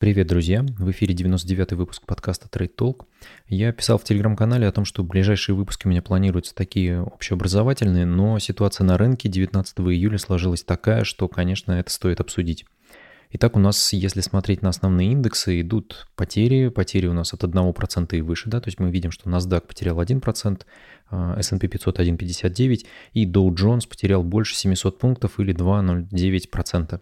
Привет, друзья! В эфире 99-й выпуск подкаста Trade Talk. Я писал в телеграм-канале о том, что ближайшие выпуски у меня планируются такие общеобразовательные, но ситуация на рынке 19 июля сложилась такая, что, конечно, это стоит обсудить. Итак, у нас, если смотреть на основные индексы, идут потери. Потери у нас от 1% и выше, да, то есть мы видим, что NASDAQ потерял 1%, S&P 500 1,59% и Dow Jones потерял больше 700 пунктов или 2,09%.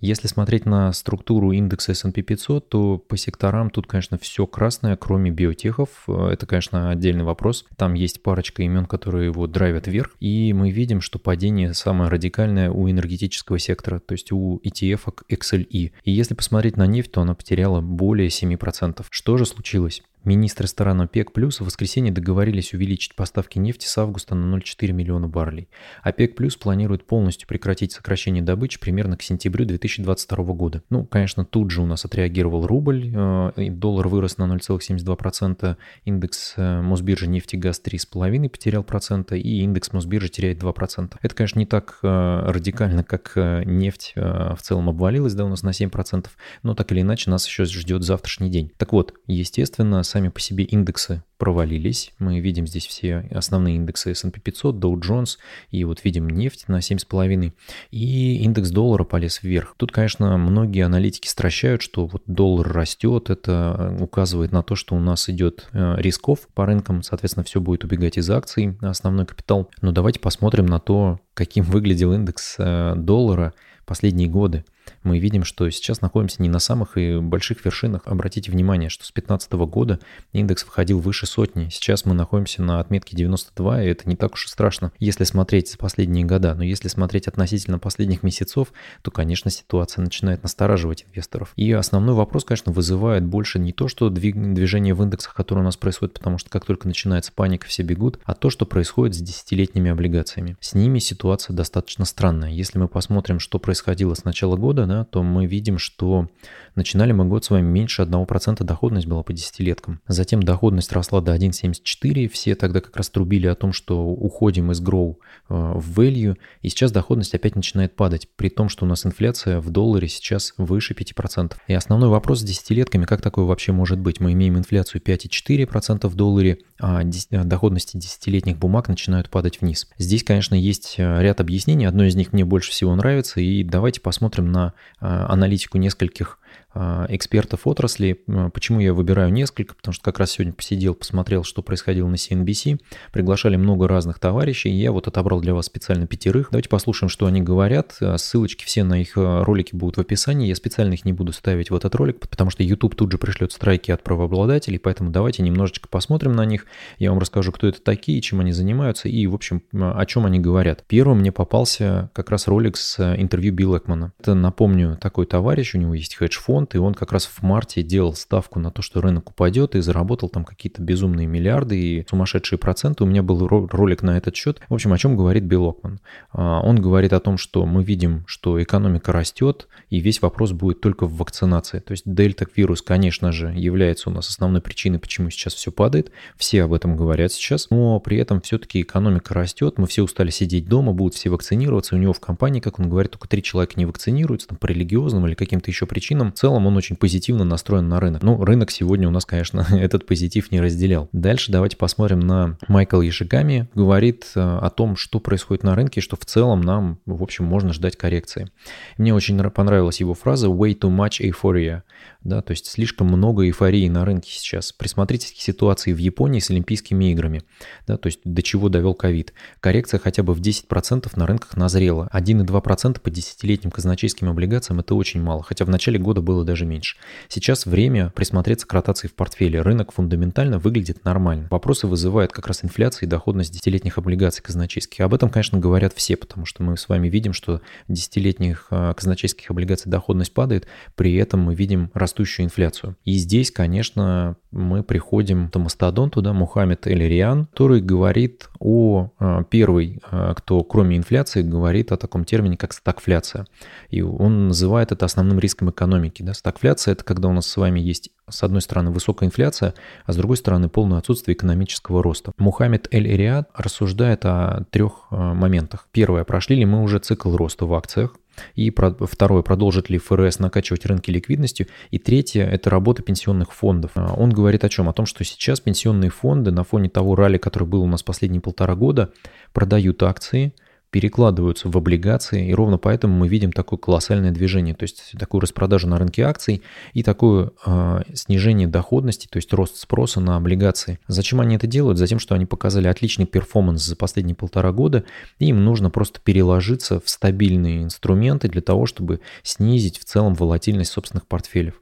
Если смотреть на структуру индекса S&P 500, то по секторам тут, конечно, все красное, кроме биотехов. Это, конечно, отдельный вопрос. Там есть парочка имен, которые его драйвят вверх. И мы видим, что падение самое радикальное у энергетического сектора, то есть у ETF XLE. И если посмотреть на нефть, то она потеряла более 7%. Что же случилось? Министры стран ОПЕК плюс в воскресенье договорились увеличить поставки нефти с августа на 0,4 миллиона баррелей. ОПЕК плюс планирует полностью прекратить сокращение добычи примерно к сентябрю 2022 года. Ну, конечно, тут же у нас отреагировал рубль, э, доллар вырос на 0,72%, индекс э, Мосбиржи нефти газ 3,5 потерял процента и индекс Мосбиржи теряет 2%. Это, конечно, не так э, радикально, как нефть в целом обвалилась, да, у нас на 7%, но так или иначе нас еще ждет завтрашний день. Так вот, естественно, сами по себе индексы провалились. Мы видим здесь все основные индексы S&P 500, Dow Jones, и вот видим нефть на 7,5, и индекс доллара полез вверх. Тут, конечно, многие аналитики стращают, что вот доллар растет, это указывает на то, что у нас идет э, рисков по рынкам, соответственно, все будет убегать из акций, основной капитал. Но давайте посмотрим на то, каким выглядел индекс э, доллара последние годы мы видим, что сейчас находимся не на самых и больших вершинах. Обратите внимание, что с 2015 года индекс входил выше сотни. Сейчас мы находимся на отметке 92, и это не так уж и страшно, если смотреть последние года. Но если смотреть относительно последних месяцев, то, конечно, ситуация начинает настораживать инвесторов. И основной вопрос, конечно, вызывает больше не то, что движение в индексах, которое у нас происходит, потому что как только начинается паника, все бегут, а то, что происходит с десятилетними облигациями. С ними ситуация достаточно странная. Если мы посмотрим, что происходило с начала года, года, да, то мы видим, что начинали мы год с вами меньше 1% доходность была по десятилеткам. Затем доходность росла до 1,74, все тогда как раз трубили о том, что уходим из grow э, в value, и сейчас доходность опять начинает падать, при том, что у нас инфляция в долларе сейчас выше 5%. И основной вопрос с десятилетками, как такое вообще может быть? Мы имеем инфляцию 5,4% в долларе, а доходности десятилетних бумаг начинают падать вниз. Здесь, конечно, есть э, ряд объяснений, одно из них мне больше всего нравится, и давайте посмотрим на э, аналитику нескольких экспертов отрасли. Почему я выбираю несколько? Потому что как раз сегодня посидел, посмотрел, что происходило на CNBC. Приглашали много разных товарищей. Я вот отобрал для вас специально пятерых. Давайте послушаем, что они говорят. А, ссылочки все на их а, ролики будут в описании. Я специально их не буду ставить в этот ролик, потому что YouTube тут же пришлет страйки от правообладателей. Поэтому давайте немножечко посмотрим на них. Я вам расскажу, кто это такие, чем они занимаются и, в общем, о чем они говорят. Первым мне попался как раз ролик с интервью Билла Экмана. Это, напомню, такой товарищ, у него есть хедж-фонд, фонд, и он как раз в марте делал ставку на то, что рынок упадет, и заработал там какие-то безумные миллиарды и сумасшедшие проценты. У меня был ролик на этот счет. В общем, о чем говорит Билл Окман? А, он говорит о том, что мы видим, что экономика растет, и весь вопрос будет только в вакцинации. То есть дельта-вирус, конечно же, является у нас основной причиной, почему сейчас все падает. Все об этом говорят сейчас, но при этом все-таки экономика растет, мы все устали сидеть дома, будут все вакцинироваться. У него в компании, как он говорит, только три человека не вакцинируются, там, по религиозным или каким-то еще причинам. В целом он очень позитивно настроен на рынок. Ну, рынок сегодня у нас, конечно, этот позитив не разделял. Дальше давайте посмотрим на Майкл Ешигами. Говорит э, о том, что происходит на рынке, что в целом нам, в общем, можно ждать коррекции. Мне очень понравилась его фраза «way too much euphoria». Да, то есть слишком много эйфории на рынке сейчас. Присмотритесь к ситуации в Японии с Олимпийскими играми. Да, то есть до чего довел ковид. Коррекция хотя бы в 10% на рынках назрела. 1,2% по десятилетним казначейским облигациям это очень мало. Хотя в начале года было даже меньше. Сейчас время присмотреться к ротации в портфеле. Рынок фундаментально выглядит нормально. Вопросы вызывает как раз инфляция и доходность десятилетних облигаций казначейских. Об этом, конечно, говорят все, потому что мы с вами видим, что десятилетних а, казначейских облигаций доходность падает, при этом мы видим растущую инфляцию. И здесь, конечно, мы приходим к мастодонту, да, Мухаммед Эль-Риан, который говорит о а, первый, а, кто кроме инфляции говорит о таком термине, как стагфляция. И он называет это основным риском экономики. Да, Да? Стагфляция – это когда у нас с вами есть с одной стороны высокая инфляция, а с другой стороны полное отсутствие экономического роста. Мухаммед Эль-Эриад рассуждает о трех э, моментах. Первое, прошли ли мы уже цикл роста в акциях? И второе, продолжит ли ФРС накачивать рынки ликвидностью. И третье, это работа пенсионных фондов. А, он говорит о чем? О том, что сейчас пенсионные фонды на фоне того ралли, который был у нас последние полтора года, продают акции – перекладываются в облигации, и ровно поэтому мы видим такое колоссальное движение, то есть такую распродажу на рынке акций и такое э, снижение доходности, то есть рост спроса на облигации. Зачем они это делают? Затем, что они показали отличный перформанс за последние полтора года, и им нужно просто переложиться в стабильные инструменты для того, чтобы снизить в целом волатильность собственных портфелей.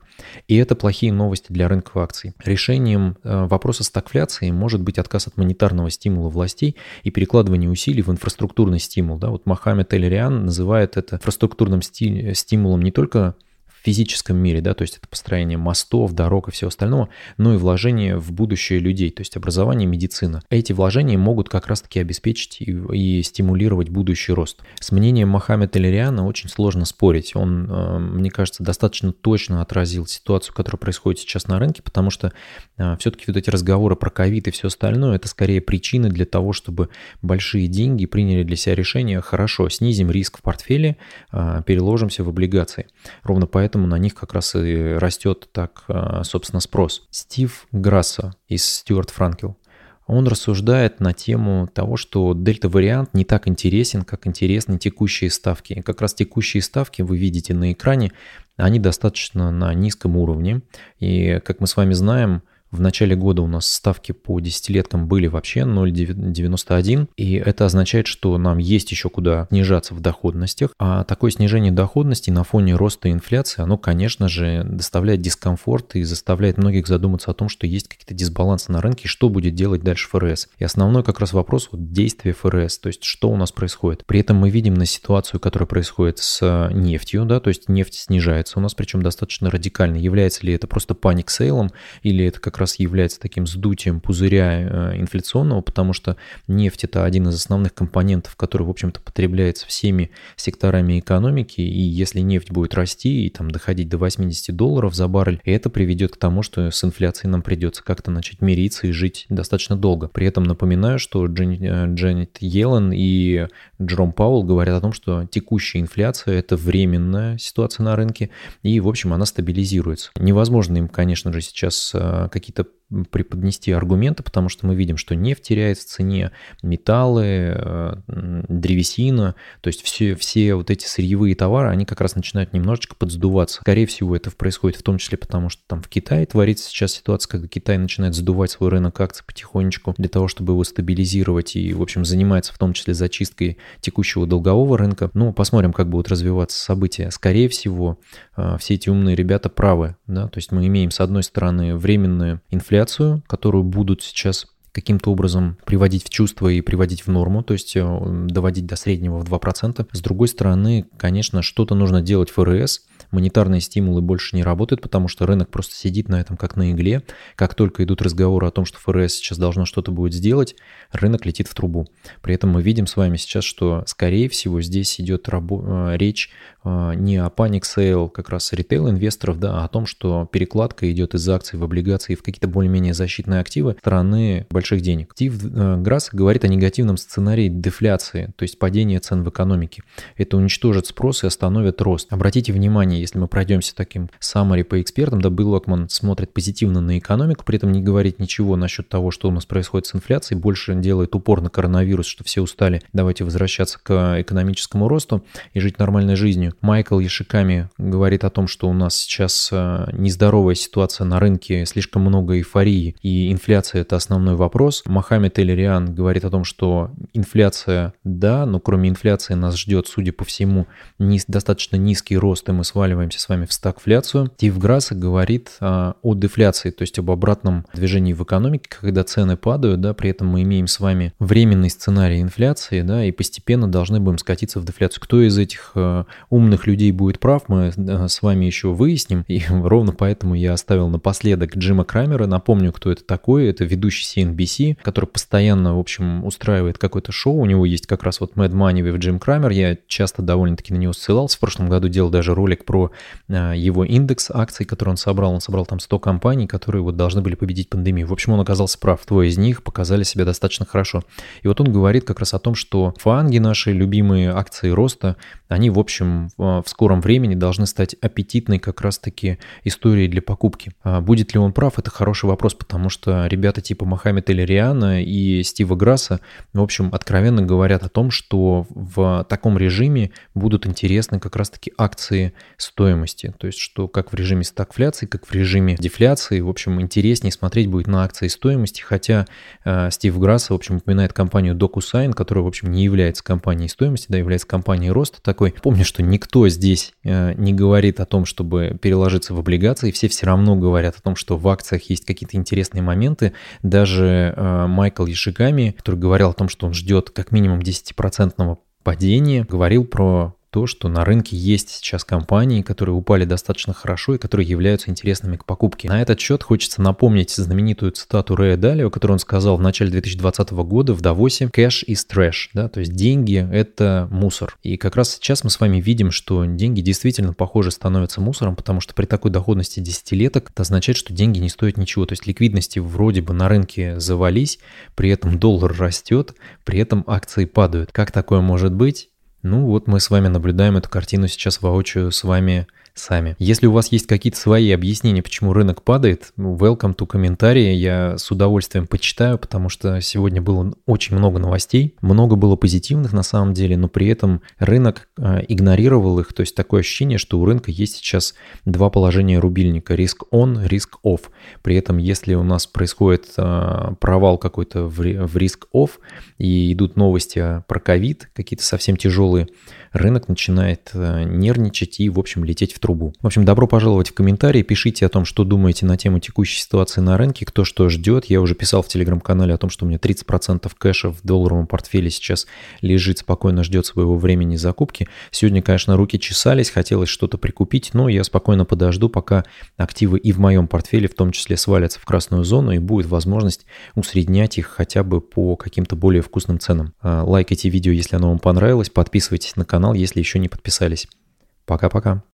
И это плохие новости для рынка акций. Решением э, вопроса стагфляции может быть отказ от монетарного стимула властей и перекладывание усилий в инфраструктурный стимул. Да? Вот Мохаммед Эль-Риан называет это инфраструктурным стимулом не только физическом мире, да, то есть это построение мостов, дорог и всего остального, но и вложение в будущее людей, то есть образование, медицина. Эти вложения могут как раз-таки обеспечить и, и стимулировать будущий рост. С мнением Мохаммеда Элериана очень сложно спорить. Он, э, мне кажется, достаточно точно отразил ситуацию, которая происходит сейчас на рынке, потому что э, все-таки вот эти разговоры про ковид и все остальное, это скорее причины для того, чтобы большие деньги приняли для себя решение, хорошо, снизим риск в портфеле, э, переложимся в облигации. Ровно поэтому поэтому на них как раз и растет так, а, собственно, спрос. Стив Грасса из Стюарт Франкел. Он рассуждает на тему того, что дельта-вариант не так интересен, как интересны текущие ставки. И как раз текущие ставки вы видите на экране, они достаточно на низком уровне. И, как мы с вами знаем, в начале года у нас ставки по десятилеткам были вообще 0,91, и это означает, что нам есть еще куда снижаться в доходностях, а такое снижение доходности на фоне роста инфляции, оно, конечно же, доставляет дискомфорт и заставляет многих задуматься о том, что есть какие-то дисбалансы на рынке, что будет делать дальше ФРС. И основной как раз вопрос вот действия ФРС, то есть что у нас происходит. При этом мы видим на ситуацию, которая происходит с нефтью, да, то есть нефть снижается у нас, причем достаточно радикально. Является ли это просто паник сейлом или это как раз является таким сдутием пузыря э, инфляционного, потому что нефть это один из основных компонентов, который, в общем-то, потребляется всеми секторами экономики, и если нефть будет расти и там доходить до 80 долларов за баррель, это приведет к тому, что с инфляцией нам придется как-то начать мириться и жить достаточно долго. При этом напоминаю, что Джен, э, Дженнет Йеллен и Джером Паул говорят о том, что текущая инфляция – это временная ситуация на рынке, и, в общем, она стабилизируется. Невозможно им, конечно же, сейчас э, какие какие-то преподнести аргументы, потому что мы видим, что нефть теряет в цене, металлы, э, древесина, то есть все, все вот эти сырьевые товары, они как раз начинают немножечко подсдуваться. Скорее всего, это происходит в том числе потому, что там в Китае творится сейчас ситуация, когда Китай начинает задувать свой рынок акций потихонечку для того, чтобы его стабилизировать и, в общем, занимается в том числе зачисткой текущего долгового рынка. Ну, посмотрим, как будут развиваться события. Скорее всего, э, все эти умные ребята правы, да, то есть мы имеем, с одной стороны, временную инфляцию, которую будут сейчас каким-то образом приводить в чувство и приводить в норму, то есть э, доводить до среднего в 2%. С другой стороны, конечно, что-то нужно делать ФРС, монетарные стимулы больше не работают, потому что рынок просто сидит на этом как на игле. Как только идут разговоры о том, что ФРС сейчас должно что-то будет сделать, рынок летит в трубу. При этом мы видим с вами сейчас, что, скорее всего, здесь идет рабо- э, речь э, не о panic sale как раз ритейл-инвесторов, да, а о том, что перекладка идет из акций в облигации в какие-то более-менее защитные активы со стороны больших денег. Стив э, Грассо говорит о негативном сценарии дефляции, то есть падения цен в экономике. Это уничтожит спрос и остановит рост. Обратите внимание, если мы пройдемся таким summary по экспертам, да, Билл Акман смотрит позитивно на экономику, при этом не говорит ничего насчет того, что у нас происходит с инфляцией, больше делает упор на коронавирус, что все устали, давайте возвращаться к экономическому росту и жить нормальной жизнью. Майкл Яшиками говорит о том, что у нас сейчас э, нездоровая ситуация на рынке, слишком много эйфории, и инфляция – это основной вопрос. Мохаммед Элериан говорит о том, что инфляция – да, но кроме инфляции нас ждет, судя по всему, достаточно низкий рост, и мы с вами проваливаемся с вами в стагфляцию. Стив Грасса говорит а, о дефляции, то есть об обратном движении в экономике, когда цены падают, да, при этом мы имеем с вами временный сценарий инфляции, да, и постепенно должны будем скатиться в дефляцию. Кто из этих а, умных людей будет прав, мы а, с вами еще выясним, и ровно поэтому я оставил напоследок Джима Крамера. Напомню, кто это такой, это ведущий CNBC, который постоянно, в общем, устраивает какое-то шоу, у него есть как раз вот Mad Money with Джим Крамер, я часто довольно-таки на него ссылался, в прошлом году делал даже ролик про про а, его индекс акций, который он собрал. Он собрал там 100 компаний, которые вот должны были победить пандемию. В общем, он оказался прав. Двое из них показали себя достаточно хорошо. И вот он говорит как раз о том, что фанги, наши любимые акции роста, они, в общем, в скором времени должны стать аппетитной как раз-таки историей для покупки. А будет ли он прав, это хороший вопрос, потому что ребята типа Мохаммед Эльриана и Стива Грасса, в общем, откровенно говорят о том, что в таком режиме будут интересны как раз-таки акции стоимости. То есть, что как в режиме стагфляции, как в режиме дефляции, в общем, интереснее смотреть будет на акции стоимости, хотя э, Стив Грасса, в общем, упоминает компанию DocuSign, которая, в общем, не является компанией стоимости, да, является компанией роста такой. Помню, что никто здесь э, не говорит о том, чтобы переложиться в облигации, все все равно говорят о том, что в акциях есть какие-то интересные моменты. Даже э, Майкл Ешигами, который говорил о том, что он ждет как минимум 10% падения, говорил про то, что на рынке есть сейчас компании, которые упали достаточно хорошо и которые являются интересными к покупке. На этот счет хочется напомнить знаменитую цитату Рэя Далио, которую он сказал в начале 2020 года в Давосе «Cash is trash», да, то есть деньги — это мусор. И как раз сейчас мы с вами видим, что деньги действительно, похоже, становятся мусором, потому что при такой доходности десятилеток это означает, что деньги не стоят ничего. То есть ликвидности вроде бы на рынке завались, при этом доллар растет, при этом акции падают. Как такое может быть? Ну вот мы с вами наблюдаем эту картину сейчас воочию с вами сами. Если у вас есть какие-то свои объяснения, почему рынок падает, ну, welcome to комментарии, я с удовольствием почитаю, потому что сегодня было очень много новостей, много было позитивных на самом деле, но при этом рынок э, игнорировал их, то есть такое ощущение, что у рынка есть сейчас два положения рубильника, риск on, риск off. При этом, если у нас происходит э, провал какой-то в, риск off и идут новости про ковид, какие-то совсем тяжелые, рынок начинает э, нервничать и, в общем, лететь в трубу. В общем, добро пожаловать в комментарии, пишите о том, что думаете на тему текущей ситуации на рынке, кто что ждет. Я уже писал в телеграм-канале о том, что у меня 30% кэша в долларовом портфеле сейчас лежит, спокойно ждет своего времени закупки. Сегодня, конечно, руки чесались, хотелось что-то прикупить, но я спокойно подожду, пока активы и в моем портфеле в том числе свалятся в красную зону и будет возможность усреднять их хотя бы по каким-то более вкусным ценам. А, лайкайте видео, если оно вам понравилось, подписывайтесь на канал, если еще не подписались. Пока-пока.